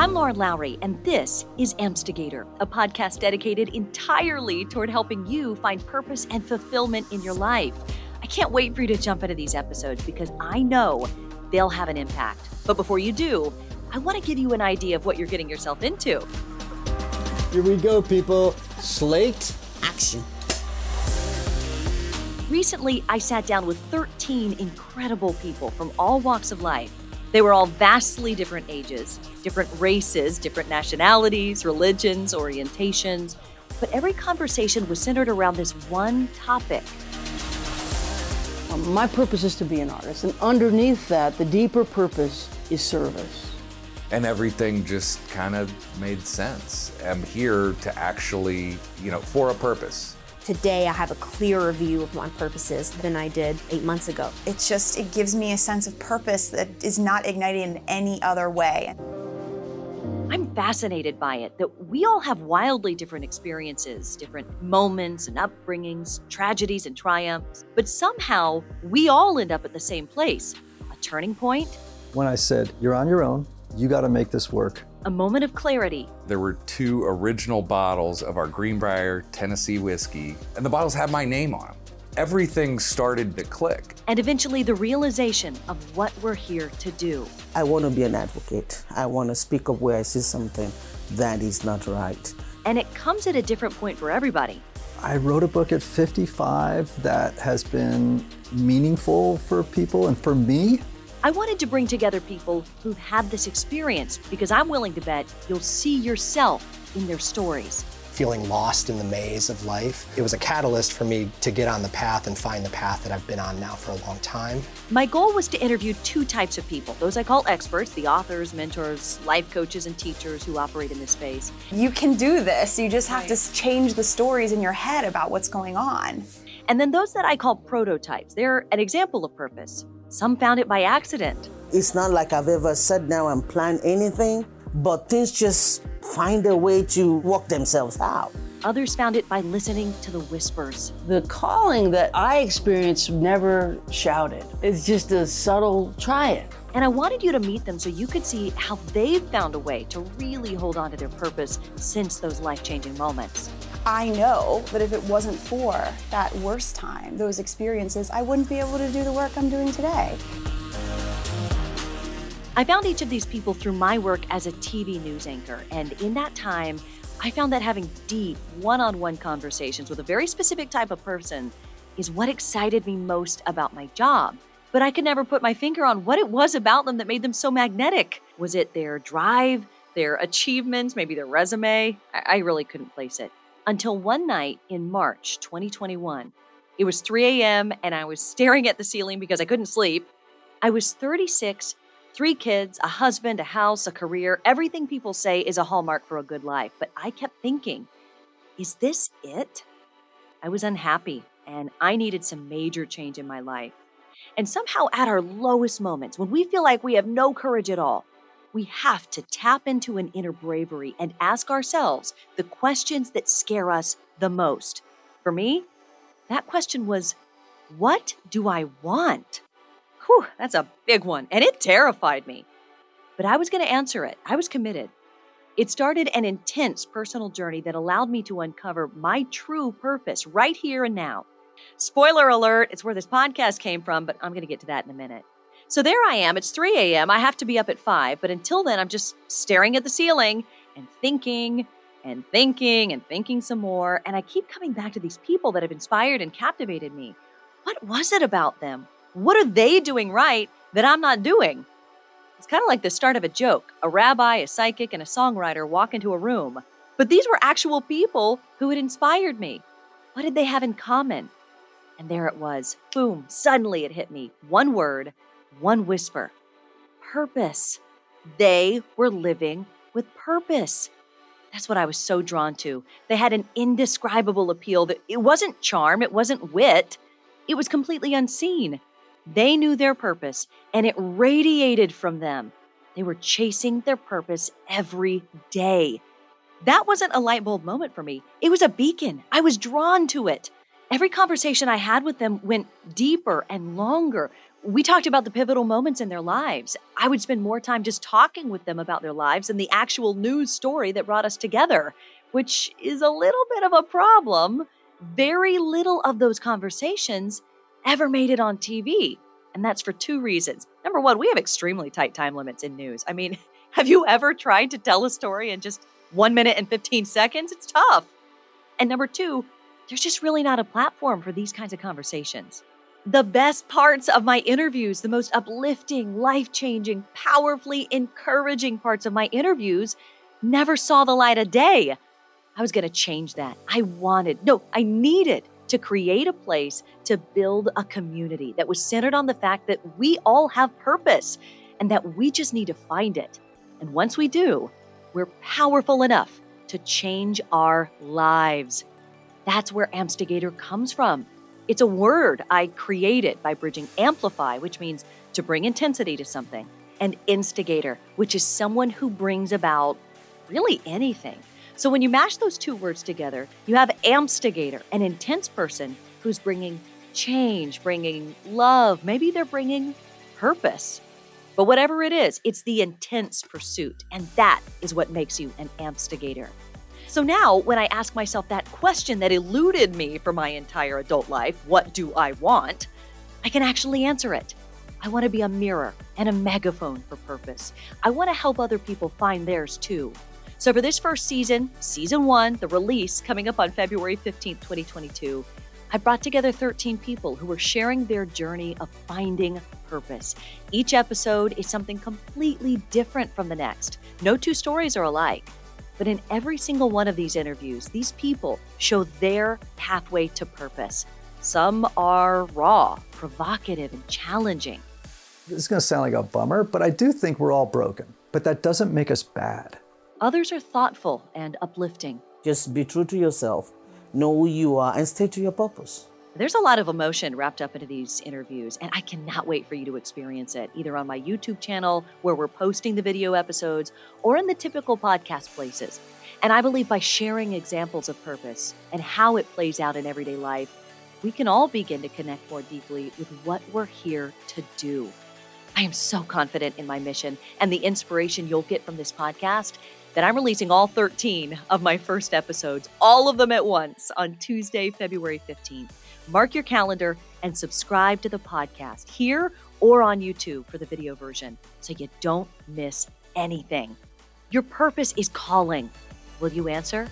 I'm Lauren Lowrey, and this is AMPstigator, a podcast dedicated entirely toward helping you find purpose and fulfillment in your life. I can't wait for you to jump into these episodes because I know they'll have an impact. But before you do, I want to give you an idea of what you're getting yourself into. Here we go, people. Slate, action. Recently, I sat down with 13 incredible people from all walks of life. They were all vastly different ages, different races, different nationalities, religions, orientations, but every conversation was centered around this one topic. My purpose is to be an artist, and underneath that, the deeper purpose is service. And everything just kind of made sense. I'm here to actually, you know, for a purpose. Today, I have a clearer view of my purposes than I did eight months ago. It's just, it gives me a sense of purpose that is not ignited in any other way. I'm fascinated by it that we all have wildly different experiences, different moments and upbringings, tragedies and triumphs, but somehow we all end up at the same place a turning point. When I said, You're on your own, you got to make this work. A moment of clarity. There were two original bottles of our Green Brier Tennessee whiskey, and the bottles had my name on them. Everything started to click. And eventually, the realization of what we're here to do. I want to be an advocate. I want to speak up where I see something that is not right. And it comes at a different point for everybody. I wrote a book at 55 that has been meaningful for people and for me. I wanted to bring together people who've had this experience because I'm willing to bet you'll see yourself in their stories. Feeling lost in the maze of life, it was a catalyst for me to get on the path and find the path that I've been on now for a long time. My goal was to interview two types of people those I call experts, the authors, mentors, life coaches, and teachers who operate in this space. You can do this, you just have right. to change the stories in your head about what's going on. And then those that I call prototypes, they're an example of purpose. Some found it by accident. It's not like I've ever sat down and planned anything, but things just find a way to work themselves out. Others found it by listening to the whispers. The calling that I experienced never shouted. It's just a subtle try it. And I wanted you to meet them so you could see how they've found a way to really hold on to their purpose since those life changing moments. I know that if it wasn't for that worst time, those experiences, I wouldn't be able to do the work I'm doing today. I found each of these people through my work as a TV news anchor, and in that time, I found that having deep one on one conversations with a very specific type of person is what excited me most about my job. But I could never put my finger on what it was about them that made them so magnetic. Was it their drive, their achievements, maybe their resume? I, I really couldn't place it until one night in March 2021. It was 3 a.m., and I was staring at the ceiling because I couldn't sleep. I was 36, three kids, a husband, a house, a career, everything people say is a hallmark for a good life. But I kept thinking, is this it? I was unhappy, and I needed some major change in my life. And somehow, at our lowest moments, when we feel like we have no courage at all, we have to tap into an inner bravery and ask ourselves the questions that scare us the most. For me, that question was, What do I want? Whew, that's a big one, and it terrified me. But I was going to answer it. I was committed. It started an intense personal journey that allowed me to uncover my true purpose right here and now. Spoiler alert, it's where this podcast came from, but I'm going to get to that in a minute. So there I am. It's 3 a.m. I have to be up at 5. But until then, I'm just staring at the ceiling and thinking and thinking and thinking some more. And I keep coming back to these people that have inspired and captivated me. What was it about them? What are they doing right that I'm not doing? It's kind of like the start of a joke. A rabbi, a psychic, and a songwriter walk into a room. But these were actual people who had inspired me. What did they have in common? And there it was. Boom. Suddenly it hit me. One word one whisper purpose. They were living with purpose. That's what I was so drawn to. They had an indescribable appeal that it wasn't charm, it wasn't wit, it was completely unseen. They knew their purpose and it radiated from them. They were chasing their purpose every day. That wasn't a light bulb moment for me. It was a beacon. I was drawn to it. Every conversation I had with them went deeper and longer. We talked about the pivotal moments in their lives. I would spend more time just talking with them about their lives than the actual news story that brought us together, which is a little bit of a problem. Very little of those conversations ever made it on TV. And that's for two reasons. Number one, we have extremely tight time limits in news. I mean, have you ever tried to tell a story in just one minute and 15 seconds? It's tough. And number two, there's just really not a platform for these kinds of conversations. The best parts of my interviews, the most uplifting, life changing, powerfully encouraging parts of my interviews, never saw the light of day. I was going to change that. I wanted, no, I needed to create a place to build a community that was centered on the fact that we all have purpose and that we just need to find it. And once we do, we're powerful enough to change our lives. That's where AMPstigator comes from. It's a word I created by bridging amplify, which means to bring intensity to something, and instigator, which is someone who brings about really anything. So when you mash those two words together, you have AMPstigator, an intense person who's bringing change, bringing love, maybe they're bringing purpose. But whatever it is, it's the intense pursuit, and that is what makes you an AMPstigator. So now, when I ask myself that question that eluded me for my entire adult life, what do I want? I can actually answer it. I want to be a mirror and a megaphone for purpose. I want to help other people find theirs too. So, for this first season, season one, the release coming up on February 15th, 2022, I brought together 13 people who were sharing their journey of finding purpose. Each episode is something completely different from the next. No two stories are alike. But in every single one of these interviews, these people show their pathway to purpose. Some are raw, provocative, and challenging. This is going to sound like a bummer, but I do think we're all broken. But that doesn't make us bad. Others are thoughtful and uplifting. Just be true to yourself, know who you are, and stay to your purpose. There's a lot of emotion wrapped up into these interviews, and I cannot wait for you to experience it either on my YouTube channel, where we're posting the video episodes, or in the typical podcast places. And I believe by sharing examples of purpose and how it plays out in everyday life, we can all begin to connect more deeply with what we're here to do. I am so confident in my mission and the inspiration you'll get from this podcast that I'm releasing all 13 of my first episodes, all of them at once, on Tuesday, February 15th. Mark your calendar and subscribe to the podcast here or on YouTube for the video version so you don't miss anything. Your purpose is calling. Will you answer?